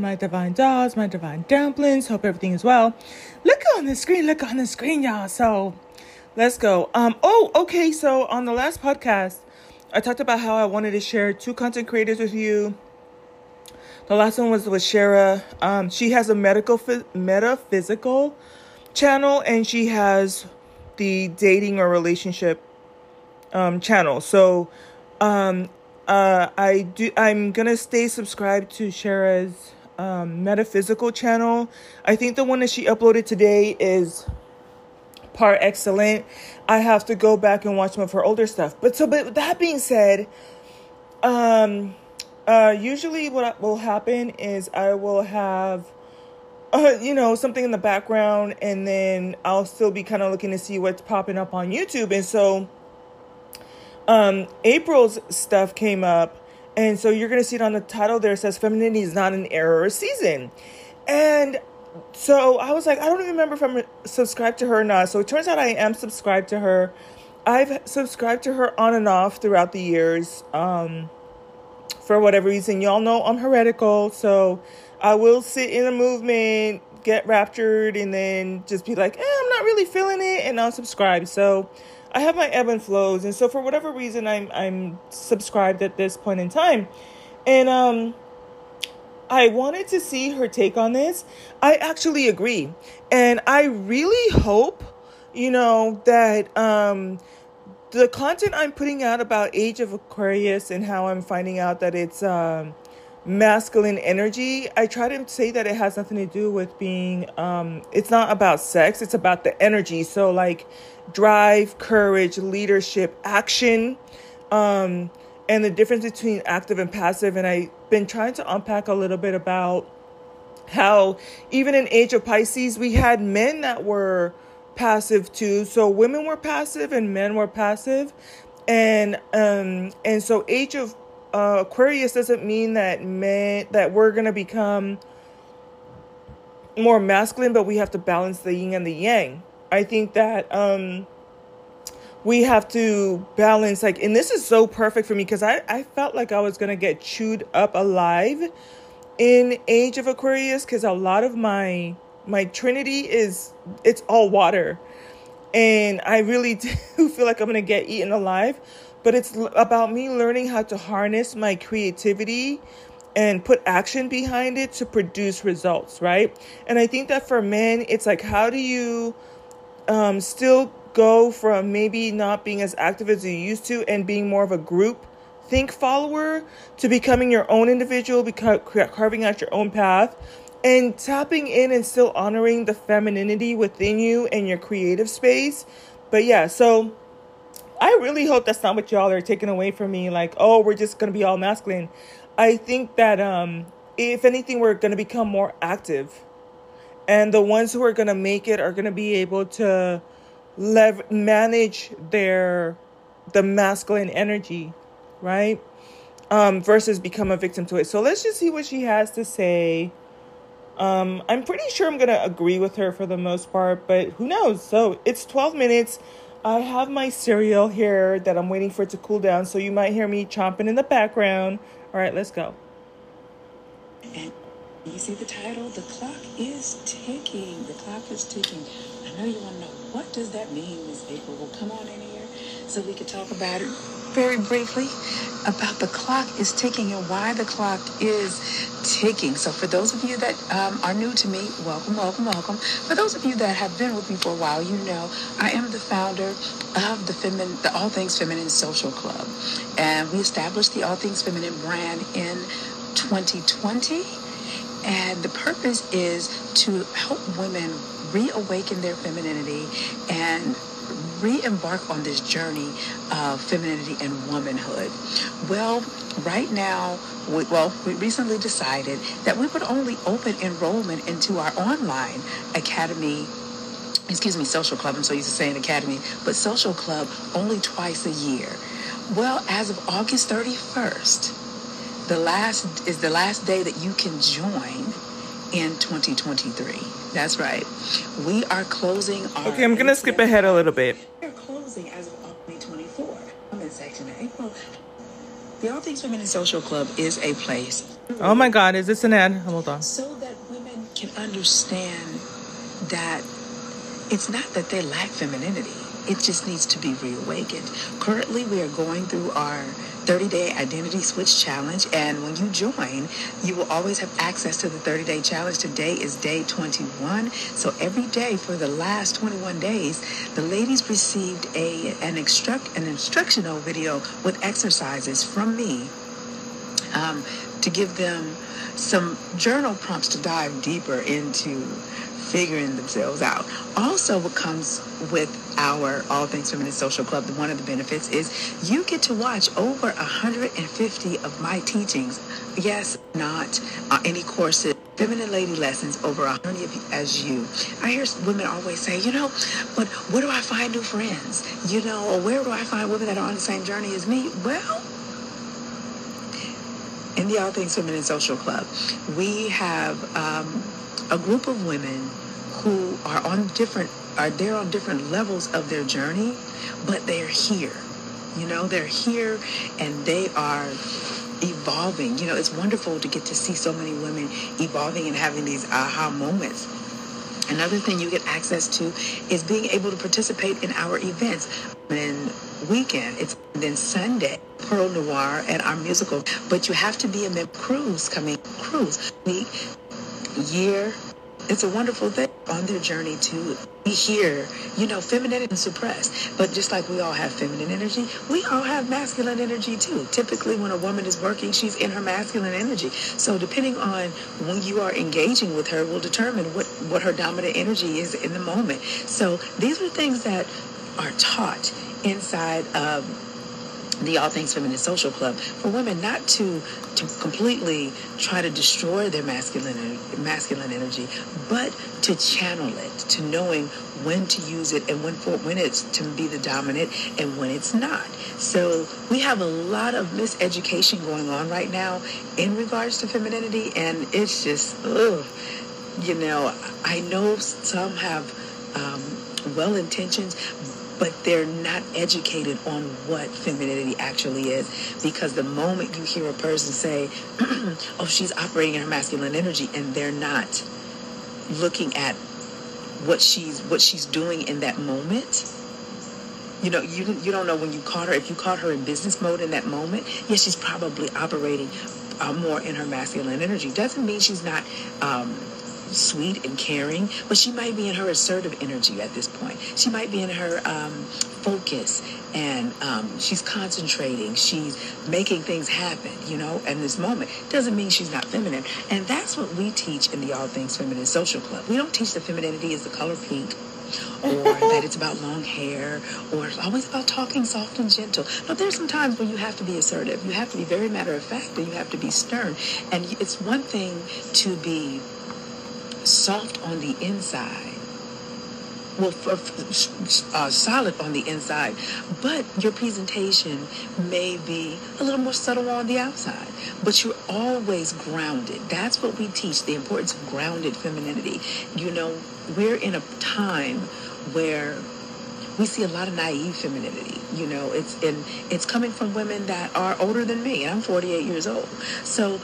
my divine dolls, my divine dumplings. Hope everything is well. Look on the screen, look on the screen, y'all. So let's go. Um, oh, okay. So on the last podcast, I talked about how I wanted to share two content creators with you. The last one was with Shara. Um, she has a medical metaphysical channel, and she has the dating or relationship um, channel. So um, uh, I do. I'm gonna stay subscribed to Shara's um, metaphysical channel. I think the one that she uploaded today is par excellent. I have to go back and watch some of her older stuff. But so, but that being said, um, uh, usually what will happen is I will have. Uh, you know, something in the background, and then I'll still be kind of looking to see what's popping up on YouTube. And so, um, April's stuff came up, and so you're gonna see it on the title there. It says "Femininity is not an era error season," and so I was like, I don't even remember if I'm subscribed to her or not. So it turns out I am subscribed to her. I've subscribed to her on and off throughout the years. Um, for whatever reason, y'all know I'm heretical, so I will sit in a movement, get raptured, and then just be like, eh, I'm not really feeling it, and I'll subscribe. So I have my ebb and flows, and so for whatever reason, I'm I'm subscribed at this point in time, and um, I wanted to see her take on this. I actually agree, and I really hope, you know, that um, the content I'm putting out about Age of Aquarius and how I'm finding out that it's um masculine energy i try to say that it has nothing to do with being um it's not about sex it's about the energy. So like drive, courage, leadership, action, um, and the difference between active and passive. And I've been trying to unpack a little bit about how even in Age of Pisces, we had men that were passive too. So women were passive and men were passive. And um and so Age of uh, Aquarius doesn't mean that men that we're gonna become more masculine, but we have to balance the yin and the yang. I think that um, we have to balance like and this is so perfect for me because I, I felt like I was gonna get chewed up alive in Age of Aquarius because a lot of my my trinity is it's all water. And I really do feel like I'm gonna get eaten alive but it's about me learning how to harness my creativity and put action behind it to produce results right? And I think that for men it's like how do you um, still go from maybe not being as active as you used to and being more of a group think follower to becoming your own individual, carving out your own path, and tapping in and still honoring the femininity within you and your creative space. But yeah, so I really hope that's not what y'all are taking away from me. Like, oh, we're just gonna be all masculine. I think that um, if anything, we're gonna become more active and the ones who are going to make it are going to be able to lev- manage their the masculine energy right? Um, versus become a victim to it. So let's just see what she has to say. Um, i'm pretty sure i'm going to agree with her for the most part but who knows? So it's 12 minutes. I have my cereal here that i'm waiting for it to cool down so you might hear me chomping in the background. All right let's go you see the title? The clock is ticking. The clock is ticking. I know you want to know what does that mean, Miss April? Well, come on in here so we can talk about it very briefly about the clock is ticking and why the clock is ticking. So, for those of you that um, are new to me, welcome, welcome, welcome. For those of you that have been with me for a while, you know I am the founder of the Feminine, the All Things Feminine Social Club, and we established the All Things Feminine brand in 2020 and the purpose is to help women reawaken their femininity and re-embark on this journey of femininity and womanhood. Well, right now, we, well, we recently decided that we would only open enrollment into our online academy excuse me, social club. I'm so used to saying academy, but social club only twice a year. Well, as of August 31st, the last is the last day that you can join in 2023. That's right. We are closing. Okay, I'm gonna skip ahead a little bit. We're closing as of 2024. I'm in section April. The All Things Feminine Social Club is a place Oh my God, is this an ad? Hold on. So that women can understand that it's not that they lack femininity. It just needs to be reawakened. Currently, we are going through our 30 day identity switch challenge. And when you join, you will always have access to the 30 day challenge. Today is day 21. So every day for the last 21 days, the ladies received a an instruct an instructional video with exercises from me um, to give them some journal prompts to dive deeper into figuring themselves out. Also, what comes with our All Things Feminine Social Club, one of the benefits is you get to watch over 150 of my teachings. Yes, not uh, any courses. Feminine lady lessons over a hundred of you, as you. I hear women always say, you know, but where do I find new friends? You know, or where do I find women that are on the same journey as me? Well, in the All Things Feminine Social Club, we have um, a group of women who are on different are there on different levels of their journey, but they're here. You know, they're here and they are evolving. You know, it's wonderful to get to see so many women evolving and having these aha moments. Another thing you get access to is being able to participate in our events. And weekend, it's then Sunday, Pearl Noir and our musical. But you have to be a member cruise coming cruise week, year, it's a wonderful thing on their journey to be here. You know, femininity and suppressed. But just like we all have feminine energy, we all have masculine energy too. Typically, when a woman is working, she's in her masculine energy. So, depending on when you are engaging with her, will determine what, what her dominant energy is in the moment. So, these are things that are taught inside of the All Things Feminine Social Club for women not to to completely try to destroy their masculine masculine energy, but to channel it, to knowing when to use it and when for when it's to be the dominant and when it's not. So we have a lot of miseducation going on right now in regards to femininity, and it's just, ugh, you know, I know some have um, well intentions, but they're not educated on what femininity actually is. Because the moment you hear a person say, oh, she's operating in her masculine energy, and they're not looking at what she's what she's doing in that moment you know you you don't know when you caught her if you caught her in business mode in that moment yes she's probably operating uh, more in her masculine energy doesn't mean she's not um, sweet and caring, but she might be in her assertive energy at this point. She might be in her um, focus and um, she's concentrating. She's making things happen, you know, in this moment. Doesn't mean she's not feminine. And that's what we teach in the All Things Feminine Social Club. We don't teach that femininity is the color pink or that it's about long hair, or it's always about talking soft and gentle. But there's some times when you have to be assertive. You have to be very matter of fact, and you have to be stern. And it's one thing to be soft on the inside. Well, uh, solid on the inside, but your presentation may be a little more subtle on the outside. But you're always grounded. That's what we teach the importance of grounded femininity. You know, we're in a time where we see a lot of naive femininity. You know, it's in it's coming from women that are older than me. I'm 48 years old, so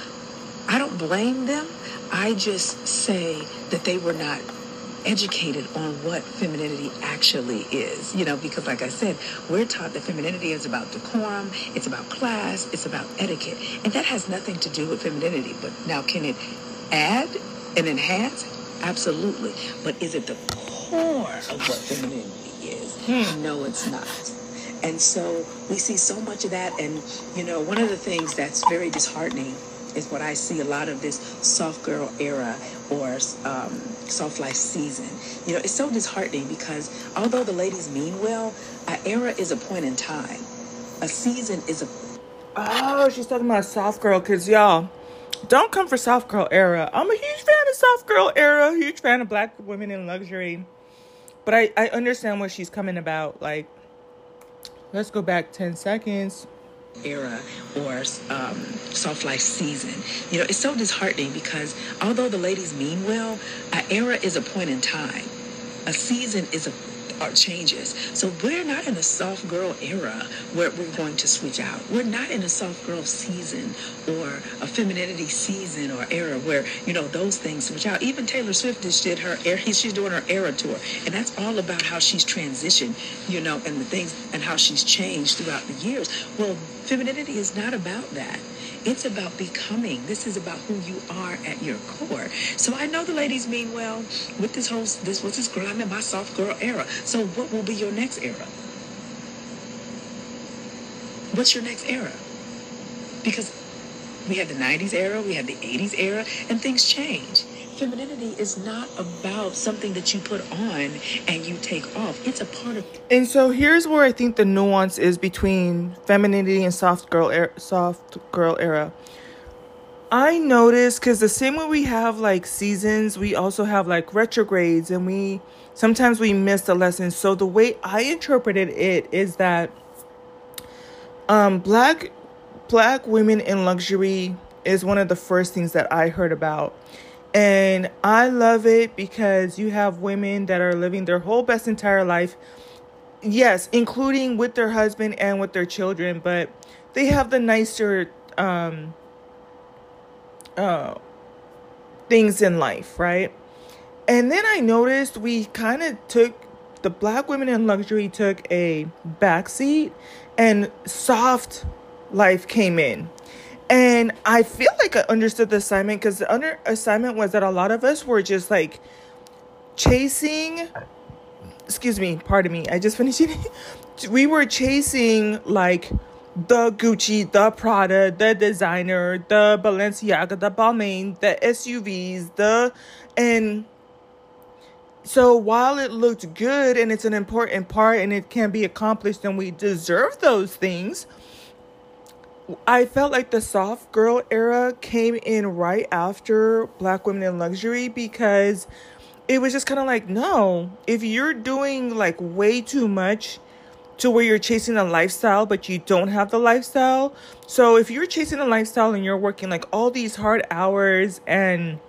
I don't blame them I just say that they were not educated on what femininity actually is. You know, because like I said, we're taught that femininity is about decorum, it's about class, it's about etiquette. And that has nothing to do with femininity. But now, can it add and enhance? Absolutely. But is it the core of what femininity is? Hmm. No, it's not. And so we see so much of that. And, you know, one of the things that's very disheartening is what I see a lot of this soft girl era or um, soft life season. You know, it's so disheartening because although the ladies mean well, an era is a point in time. A season is a. Oh, she's talking about soft girl because y'all don't come for soft girl era. I'm a huge fan of soft girl era, huge fan of black women in luxury. But I, I understand what she's coming about. Like, let's go back 10 seconds era or um, soft life season. You know, it's so disheartening because although the ladies mean well, an era is a point in time. A season is a are changes. So we're not in a soft girl era where we're going to switch out. We're not in a soft girl season or a femininity season or era where you know those things switch out. Even Taylor Swift just did her. She's doing her era tour, and that's all about how she's transitioned, you know, and the things and how she's changed throughout the years. Well, femininity is not about that. It's about becoming. This is about who you are at your core. So I know the ladies mean well with this whole this what's this girl. I'm in my soft girl era. So what will be your next era? What's your next era? Because we had the 90s era, we had the 80s era, and things change. Femininity is not about something that you put on and you take off. It's a part of. And so here's where I think the nuance is between femininity and soft girl era, soft girl era. I noticed because the same way we have like seasons, we also have like retrogrades, and we sometimes we miss the lessons. So the way I interpreted it is that um black black women in luxury is one of the first things that I heard about and I love it because you have women that are living their whole best entire life. Yes, including with their husband and with their children, but they have the nicer um uh things in life, right? And then I noticed we kind of took the black women in luxury took a backseat and soft life came in. And I feel like I understood the assignment because the under assignment was that a lot of us were just like chasing excuse me, pardon me, I just finished eating. we were chasing like the Gucci, the Prada, the designer, the Balenciaga, the Balmain, the SUVs, the and so while it looked good and it's an important part and it can be accomplished and we deserve those things, I felt like the soft girl era came in right after Black Women in Luxury because it was just kind of like, no, if you're doing like way too much to where you're chasing a lifestyle, but you don't have the lifestyle. So if you're chasing a lifestyle and you're working like all these hard hours and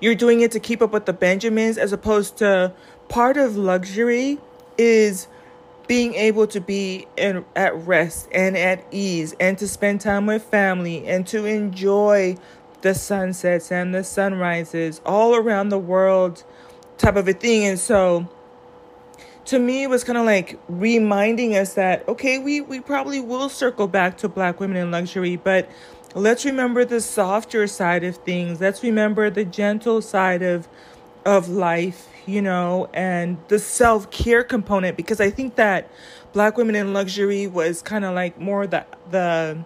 you're doing it to keep up with the Benjamins, as opposed to part of luxury is being able to be in, at rest and at ease and to spend time with family and to enjoy the sunsets and the sunrises all around the world type of a thing. And so to me it was kind of like reminding us that okay we we probably will circle back to black women in luxury but let's remember the softer side of things. Let's remember the gentle side of of life you know, and the self care component because I think that black women in luxury was kind of like more the the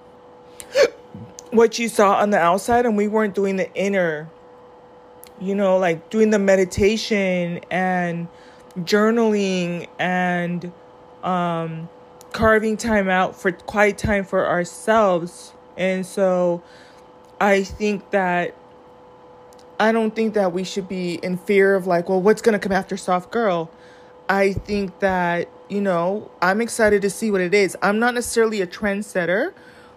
what you saw on the outside and we weren't doing the inner you know like doing the meditation and journaling and um carving time out for quiet time for ourselves. And so i think that I don't think that we should be in fear of like, well, what's going to come after Soft Girl? I think that, you know, I'm excited to see what it is. I'm not necessarily a trendsetter,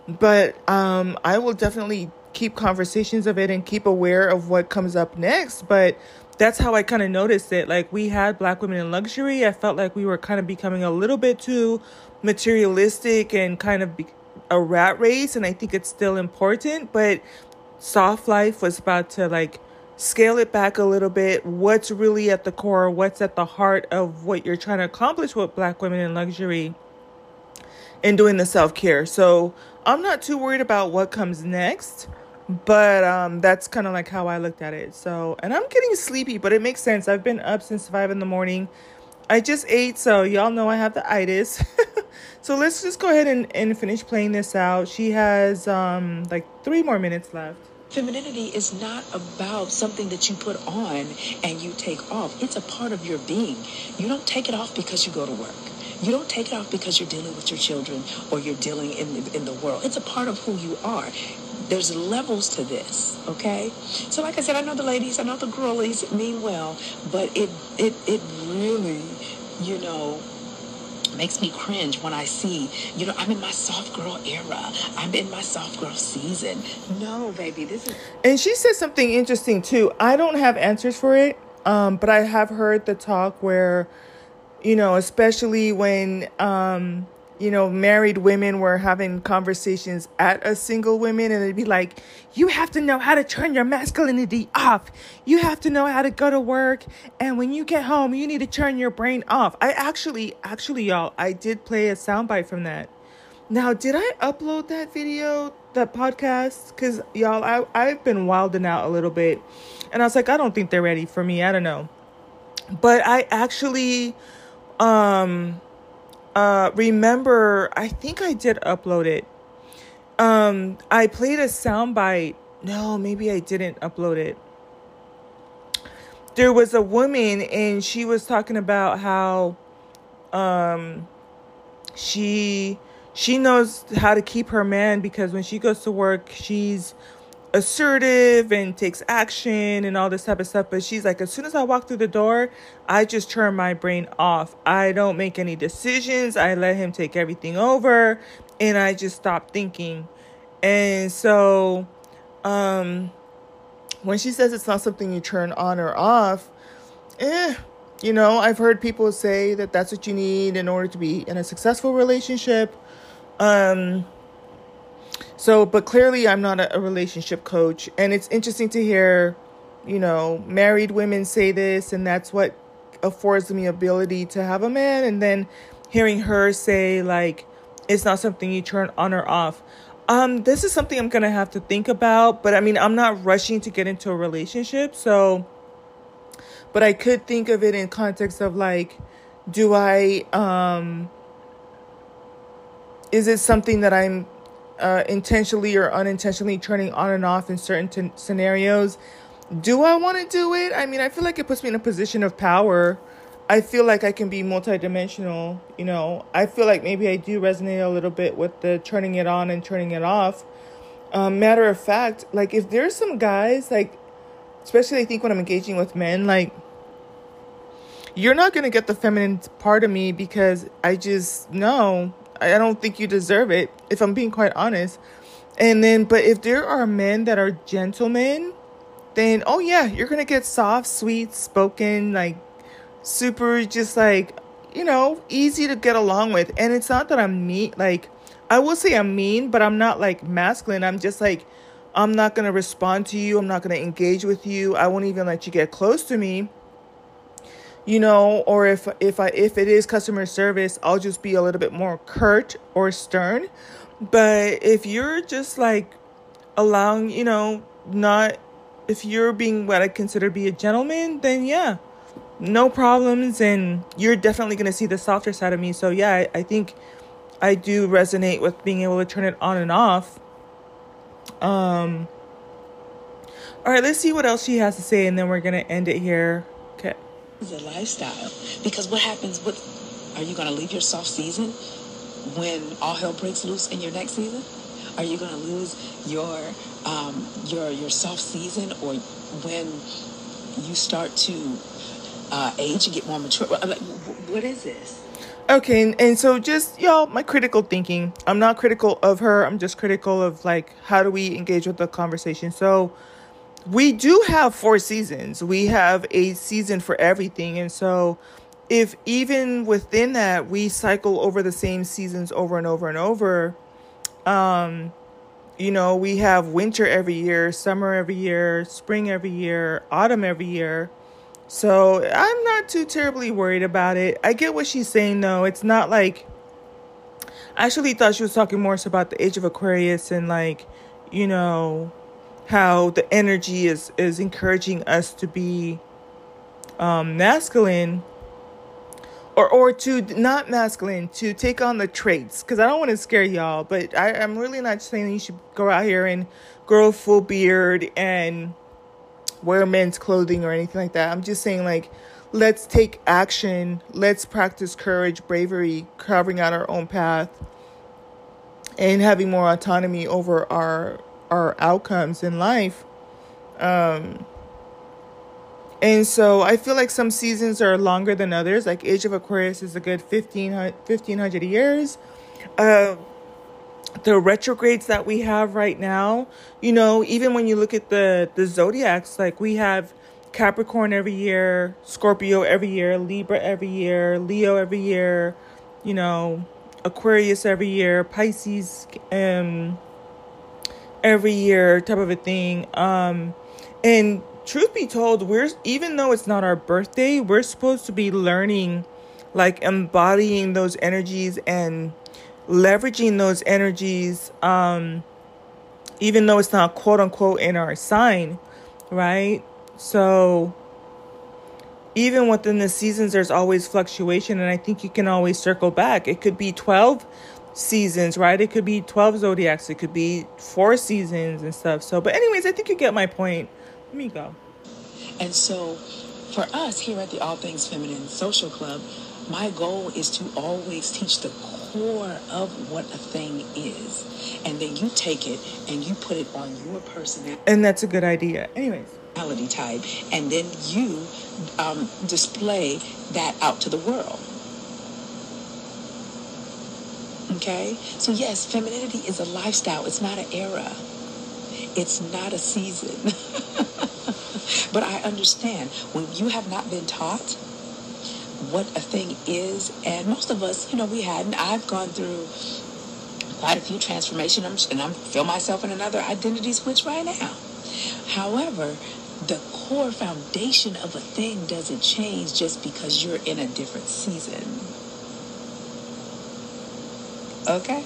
but um, I will definitely keep conversations of it and keep aware of what comes up next. But that's how I kind of noticed it. Like, we had Black Women in Luxury. I felt like we were kind of becoming a little bit too materialistic and kind of be- a rat race. And I think it's still important. But Soft Life was about to like scale it back a little bit. What's really at the core? What's at the heart of what you're trying to accomplish with Black women in luxury and doing the self care? So I'm not too worried about what comes next, but um, that's kind of like how I looked at it. So, and I'm getting sleepy, but it makes sense. I've been up since five in the morning. I just ate, so y'all know I have the itis. so let's just go ahead and, and finish playing this out. She has um like three more minutes left. Femininity is not about something that you put on and you take off. It's a part of your being. You don't take it off because you go to work. You don't take it off because you're dealing with your children or you're dealing in the, in the world. It's a part of who you are. There's levels to this, okay? So, like I said, I know the ladies, I know the girlies mean well, but it it it really, you know, makes me cringe when I see, you know, I'm in my soft girl era. I'm in my soft girl season. No, baby, this is. And she said something interesting too. I don't have answers for it, um, but I have heard the talk where you know, especially when, um, you know, married women were having conversations at a single women and it'd be like, you have to know how to turn your masculinity off. You have to know how to go to work. And when you get home, you need to turn your brain off. I actually, actually, y'all, I did play a soundbite from that. Now, did I upload that video, that podcast? Because, y'all, I, I've been wilding out a little bit. And I was like, I don't think they're ready for me. I don't know. But I actually, um, uh, remember, I think I did upload it. Um, I played a soundbite. No, maybe I didn't upload it. There was a woman, and she was talking about how, um, she she knows how to keep her man because when she goes to work, she's assertive and takes action and all this type of stuff. But she's like, as soon as I walk through the door, I just turn my brain off. I don't make any decisions. I let him take everything over and I just stop thinking. And so, um, when she says it's not something you turn on or off, eh, you know, I've heard people say that that's what you need in order to be in a successful relationship. Um, so, but clearly, I'm not a, a relationship coach. And it's interesting to hear, you know, married women say this, and that's what affords me ability to have a man. And then hearing her say, like, it's not something you turn on or off. Um, this is something I'm gonna have to think about, but I mean, I'm not rushing to get into a relationship, so. But I could think of it in context of like, do I um. Is it something that I'm uh, intentionally or unintentionally turning on and off in certain t- scenarios. Do I want to do it? I mean, I feel like it puts me in a position of power. I feel like I can be multidimensional, you know. I feel like maybe I do resonate a little bit with the turning it on and turning it off. Um, matter of fact, like if there's some guys, like, especially I think when I'm engaging with men, like, you're not going to get the feminine part of me because I just know I don't think you deserve it, if I'm being quite honest. And then, but if there are men that are gentlemen, then oh yeah, you're gonna get soft, sweet spoken, like super, just like you know, easy to get along with. And it's not that I'm mean, like I will say I'm mean, but I'm not like masculine. I'm just like I'm not gonna respond to you. I'm not gonna engage with you. I won't even let you get close to me you know or if if i if it is customer service i'll just be a little bit more curt or stern. But if you're just like allowing you know not if you're being what i consider be a gentleman then yeah no problems. And you're definitely going to see the softer side of me. So yeah I, I think i do resonate with being able to turn it on and off. Um all right let's see what else she has to say and then we're going to end it here is a lifestyle. Because what happens with, are you going to leave your soft season when all hell breaks loose in your next season? Are you going to lose your um, your your soft season, or when you start to uh, age and get more mature? Like, what is this? Okay, and so just y'all, my critical thinking. I'm not critical of her. I'm just critical of like how do we engage with the conversation. So we do have four seasons. We have a season for everything. And so if even within that we cycle over the same seasons over and over and over, um, you know, we have winter every year, summer every year, spring every year, autumn every year. So I'm not too terribly worried about it. I get what she's saying though. It's not like I actually thought she was talking more so about the age of Aquarius and like, you know, how the energy is is encouraging us to be um, masculine or or to not masculine to take on the traits. Because i don't want to scare y'all but I, i'm really not saying you should go out here and grow a full beard and wear men's clothing or anything like that. I'm just saying like let's take action. Let's practice courage bravery carving out our own path and having more autonomy over our our outcomes in life. Um, and so I feel like some seasons are longer than others. Like Age of Aquarius is a good 1500, 1500 years. Uh, the retrogrades that we have right now, you know, even when you look at the the zodiacs, like we have Capricorn every year, Scorpio every year, Libra every year, Leo every year, you know, Aquarius every year, Pisces um every year type of a thing. Um and truth be told, we're even though it's not our birthday, we're supposed to be learning like embodying those energies and leveraging those energies um even though it's not quote unquote in our sign, right? So even within the seasons, there's always fluctuation, and I think you can always circle back. It could be 12 seasons, right? It could be 12 zodiacs, it could be four seasons and stuff. So, but, anyways, I think you get my point. Let me go. And so, for us here at the All Things Feminine Social Club, my goal is to always teach the core of what a thing is. And then you take it and you put it on your personality. And that's a good idea. Anyways. Type, and then you um, display that out to the world. Okay? So, yes, femininity is a lifestyle, it's not an era, it's not a season. but I understand when you have not been taught what a thing is. And most of us, you know, we hadn't. I've gone through quite a few transformations, and I feel myself in another identity switch right now. However, the core foundation of a thing doesn't change just because you're in a different season. Okay?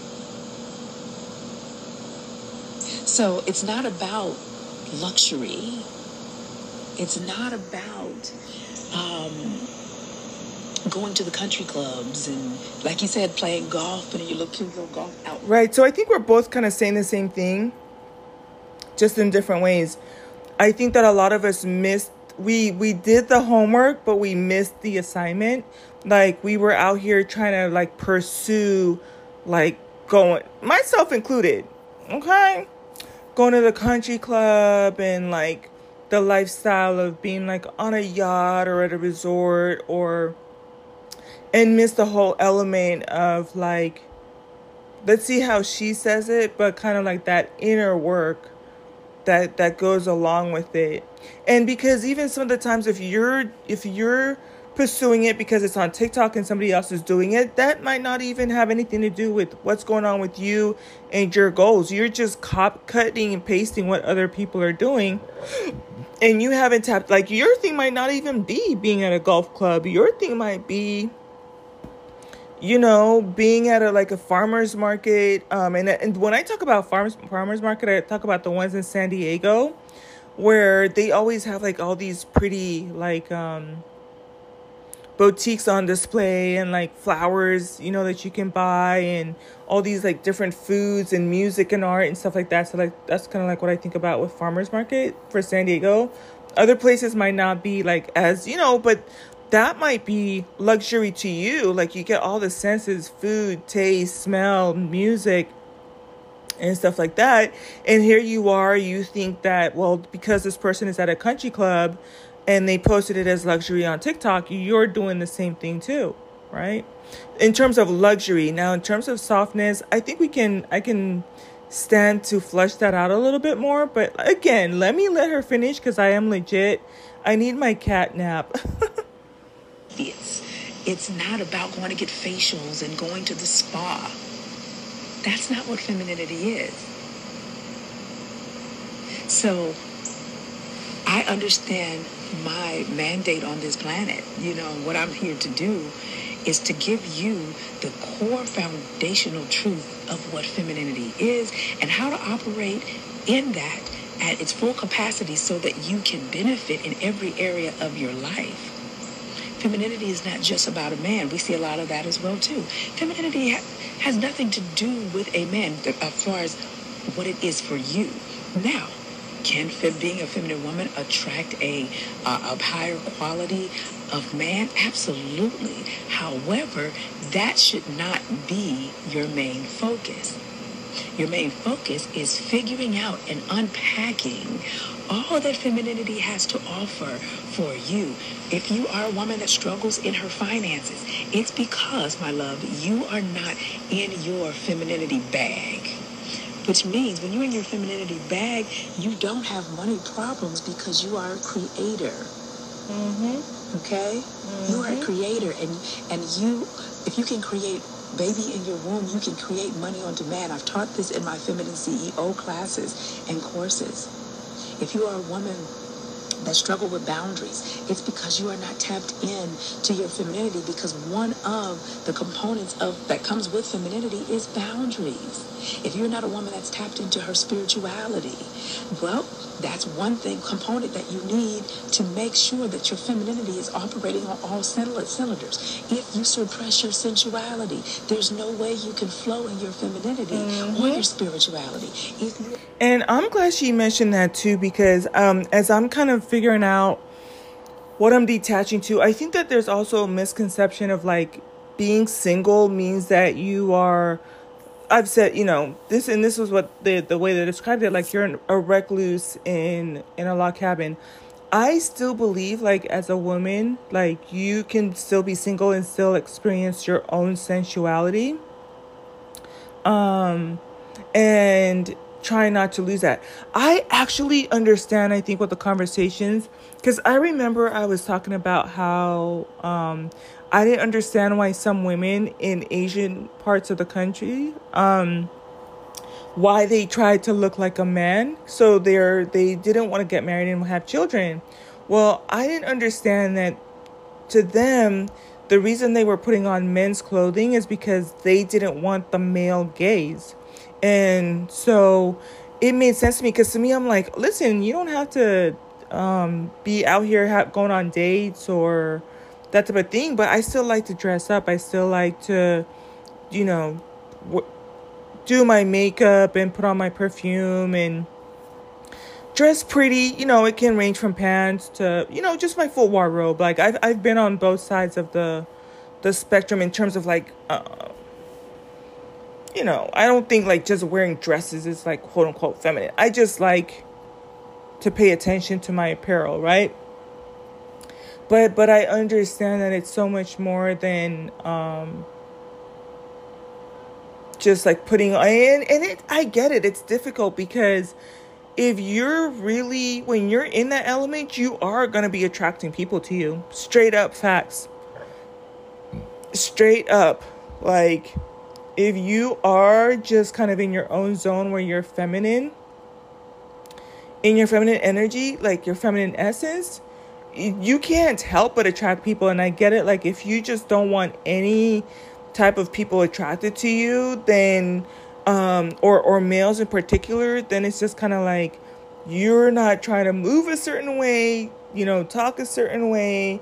So it's not about luxury. It's not about um, going to the country clubs and, like you said, playing golf and you look cute golf out. Right. So I think we're both kind of saying the same thing, just in different ways. I think that a lot of us missed. We we did the homework, but we missed the assignment. Like we were out here trying to like pursue, like going myself included. Okay, going to the country club and like the lifestyle of being like on a yacht or at a resort or and miss the whole element of like let's see how she says it but kind of like that inner work that that goes along with it and because even some of the times if you're if you're pursuing it because it's on TikTok and somebody else is doing it that might not even have anything to do with what's going on with you and your goals. You're just cop cutting and pasting what other people are doing and you haven't tapped like your thing might not even be being at a golf club. Your thing might be you know, being at a like a farmers market, um, and and when I talk about farmers farmers market, I talk about the ones in San Diego, where they always have like all these pretty like um, boutiques on display and like flowers, you know, that you can buy and all these like different foods and music and art and stuff like that. So like that's kind of like what I think about with farmers market for San Diego. Other places might not be like as you know, but that might be luxury to you. Like you get all the senses food, taste, smell, music, and stuff like that. And here you are, you think that, well, because this person is at a country club and they posted it as luxury on TikTok, you're doing the same thing too, right? In terms of luxury. Now, in terms of softness, I think we can, I can stand to flush that out a little bit more. But again, let me let her finish because I am legit. I need my cat nap. It's, it's not about going to get facials and going to the spa. That's not what femininity is. So I understand my mandate on this planet. You know, what I'm here to do is to give you the core foundational truth of what femininity is and how to operate in that at its full capacity so that you can benefit in every area of your life femininity is not just about a man. We see a lot of that as well too. Femininity ha- has nothing to do with a man as far as what it is for you. Now, can being a feminine woman attract a, a higher quality of man? Absolutely. However, that should not be your main focus. Your main focus is figuring out and unpacking all that femininity has to offer for you. If you are a woman that struggles in her finances, it's because, my love, you are not in your femininity bag. Which means when you're in your femininity bag, you don't have money problems because you are a creator. Mm-hmm. Okay? Mm-hmm. You are a mm-hmm. creator, and and you, if you can create baby in your womb, you can create money on demand. I've taught this in my feminine CEO classes and courses. If you are a woman that struggle with boundaries. It's because you are not tapped in to your femininity because one of the components of that comes with femininity is boundaries. If you're not a woman that's tapped into her spirituality, well, that's one thing component that you need to make sure that your femininity is operating on all cylinders. If you suppress your sensuality, there's no way you can flow in your femininity mm-hmm. or your spirituality. You- and I'm glad she mentioned that too because um, as I'm kind of figuring out what I'm detaching to, I think that there's also a misconception of like being single means that you are I've said, you know, this and this was what the the way they described it, like you're a recluse in in a log cabin. I still believe, like as a woman, like you can still be single and still experience your own sensuality. Um, and try not to lose that. I actually understand. I think what the conversations, because I remember I was talking about how um I didn't understand why some women in Asian parts of the country, um, why they tried to look like a man. So they're they didn't want to get married and have children. Well, I didn't understand that to them, the reason they were putting on men's clothing is because they didn't want the male gaze. And so it made sense to me because to me, I'm like, listen, you don't have to um, be out here ha- going on dates or that type of thing. But I still like to dress up. I still like to, you know, w- do my makeup and put on my perfume and dress pretty. You know, it can range from pants to, you know, just my full wardrobe. Like I've I've been on both sides of the the spectrum in terms of like uh, you know, I don't think like just wearing dresses is like quote unquote feminine. I just like to pay attention to my apparel, right? but but I understand that it's so much more than um just like putting and and it I get it it's difficult because if you're really when you're in that element you are going to be attracting people to you straight up facts straight up like if you are just kind of in your own zone where you're feminine in your feminine energy like your feminine essence you can't help but attract people. And i get it like if you just don't want any type of people attracted to you then um or or males in particular then it's just kind of like you're not trying to move a certain way you know talk a certain way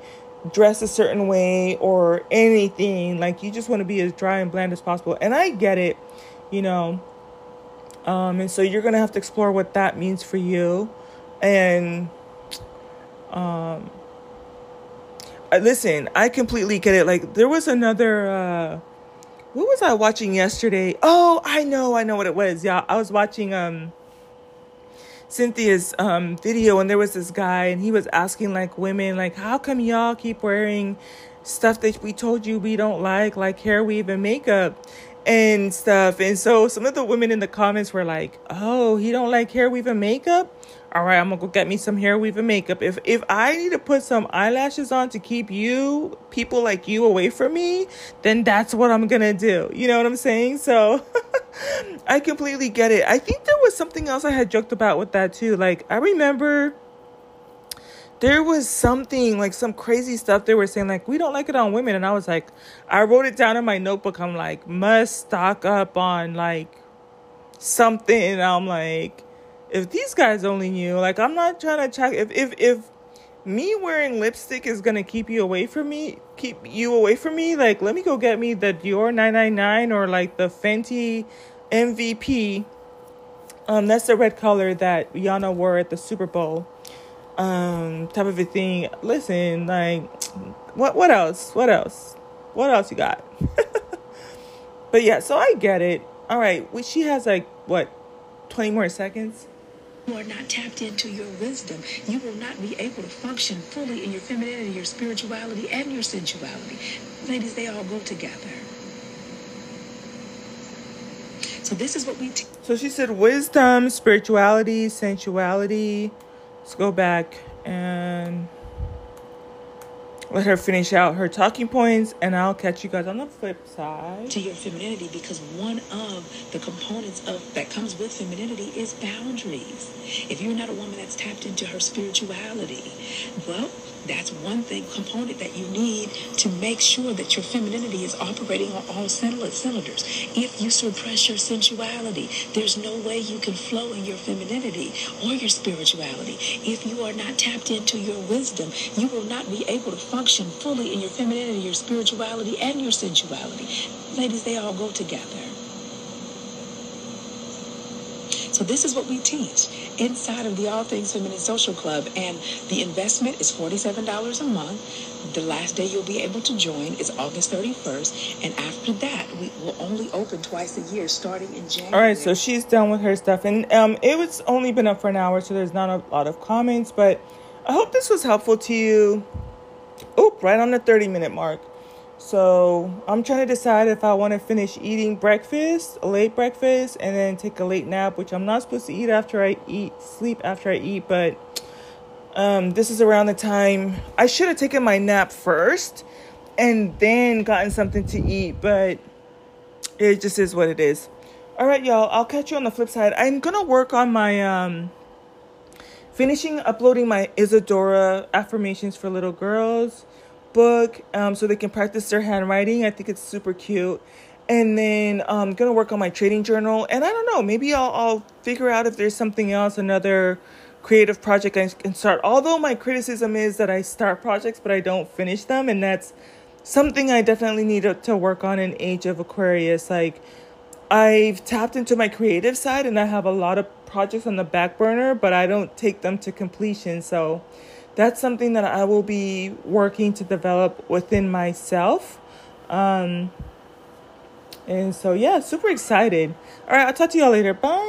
dress a certain way or anything like you just want to be as dry and bland as possible and i get it you know um and so you're gonna have to explore what that means for you and um, listen, I completely get it. Like there was another. Uh, what was I watching yesterday? Oh, I know, I know what it was. Yeah, I was watching um Cynthia's um video and there was this guy and he was asking like women like how come y'all keep wearing stuff that we told you we don't like like hair weave and makeup and stuff. And so some of the women in the comments were like, "Oh, he don't like hair weave and makeup." All right, I'm gonna go get me some hair weave and makeup. If if I need to put some eyelashes on to keep you people like you away from me, then that's what I'm gonna do. You know what I'm saying? So I completely get it. I think there was something else I had joked about with that too. Like I remember there was something like some crazy stuff they were saying like we don't like it on women and i was like i wrote it down in my notebook i'm like must stock up on like something and i'm like if these guys only knew, like I'm not trying to check if if if me wearing lipstick is gonna keep you away from me, keep you away from me, like let me go get me the Dior 999 or like the Fenty MVP. Um, that's the red color that Rihanna wore at the Super Bowl. Um, type of a thing. Listen, like, what what else? What else? What else you got? but yeah, so I get it. All right, she has like what, twenty more seconds you are not tapped into your wisdom, you will not be able to function fully in your femininity, your spirituality, and your sensuality. Ladies, they all go together. So this is what we. T- so she said wisdom, spirituality, sensuality. Let's go back and let her finish out her talking points, and I'll catch you guys on the flip side. To your femininity, because one of the components of that comes with femininity is boundaries. If you're not a woman that's tapped into her spirituality, well, that's one thing component that you need to make sure that your femininity is operating on all cylinders. If you suppress your sensuality, there's no way you can flow in your femininity or your spirituality. If you are not tapped into your wisdom, you will not be able to function fully in your femininity, your spirituality, and your sensuality. Ladies, they all go together. So this is what we teach inside of the All Things Feminine Social Club. And the investment is $47 a month. The last day you'll be able to join is August 31st. And after that, we will only open twice a year starting in January. All right, so she's done with her stuff. And um, it was only been up for an hour, so there's not a lot of comments. But I hope this was helpful to you. Oop, right on the 30 minute mark. So I'm trying to decide if I want to finish eating breakfast, a late breakfast, and then take a late nap, which I'm not supposed to eat after I eat, sleep after I eat, but um, this is around the time I should have taken my nap first and then gotten something to eat, but it just is what it is. All right, y'all, I'll catch you on the flip side. I'm gonna work on my um finishing uploading my Isadora affirmations for little girls book um, so they can practice their handwriting. I think it's super cute. And then I'm um, gonna work on my trading journal. And I don't know, maybe I'll, I'll figure out if there's something else, another creative project I can start. Although my criticism is that I start projects but I don't finish them, and that's something I definitely need to, to work on in Age of Aquarius. Like I've tapped into my creative side and I have a lot of projects on the back burner, but I don't take them to completion. So that's something that I will be working to develop within myself. Um, and so, yeah, super excited. All right, I'll talk to y'all later. Bye.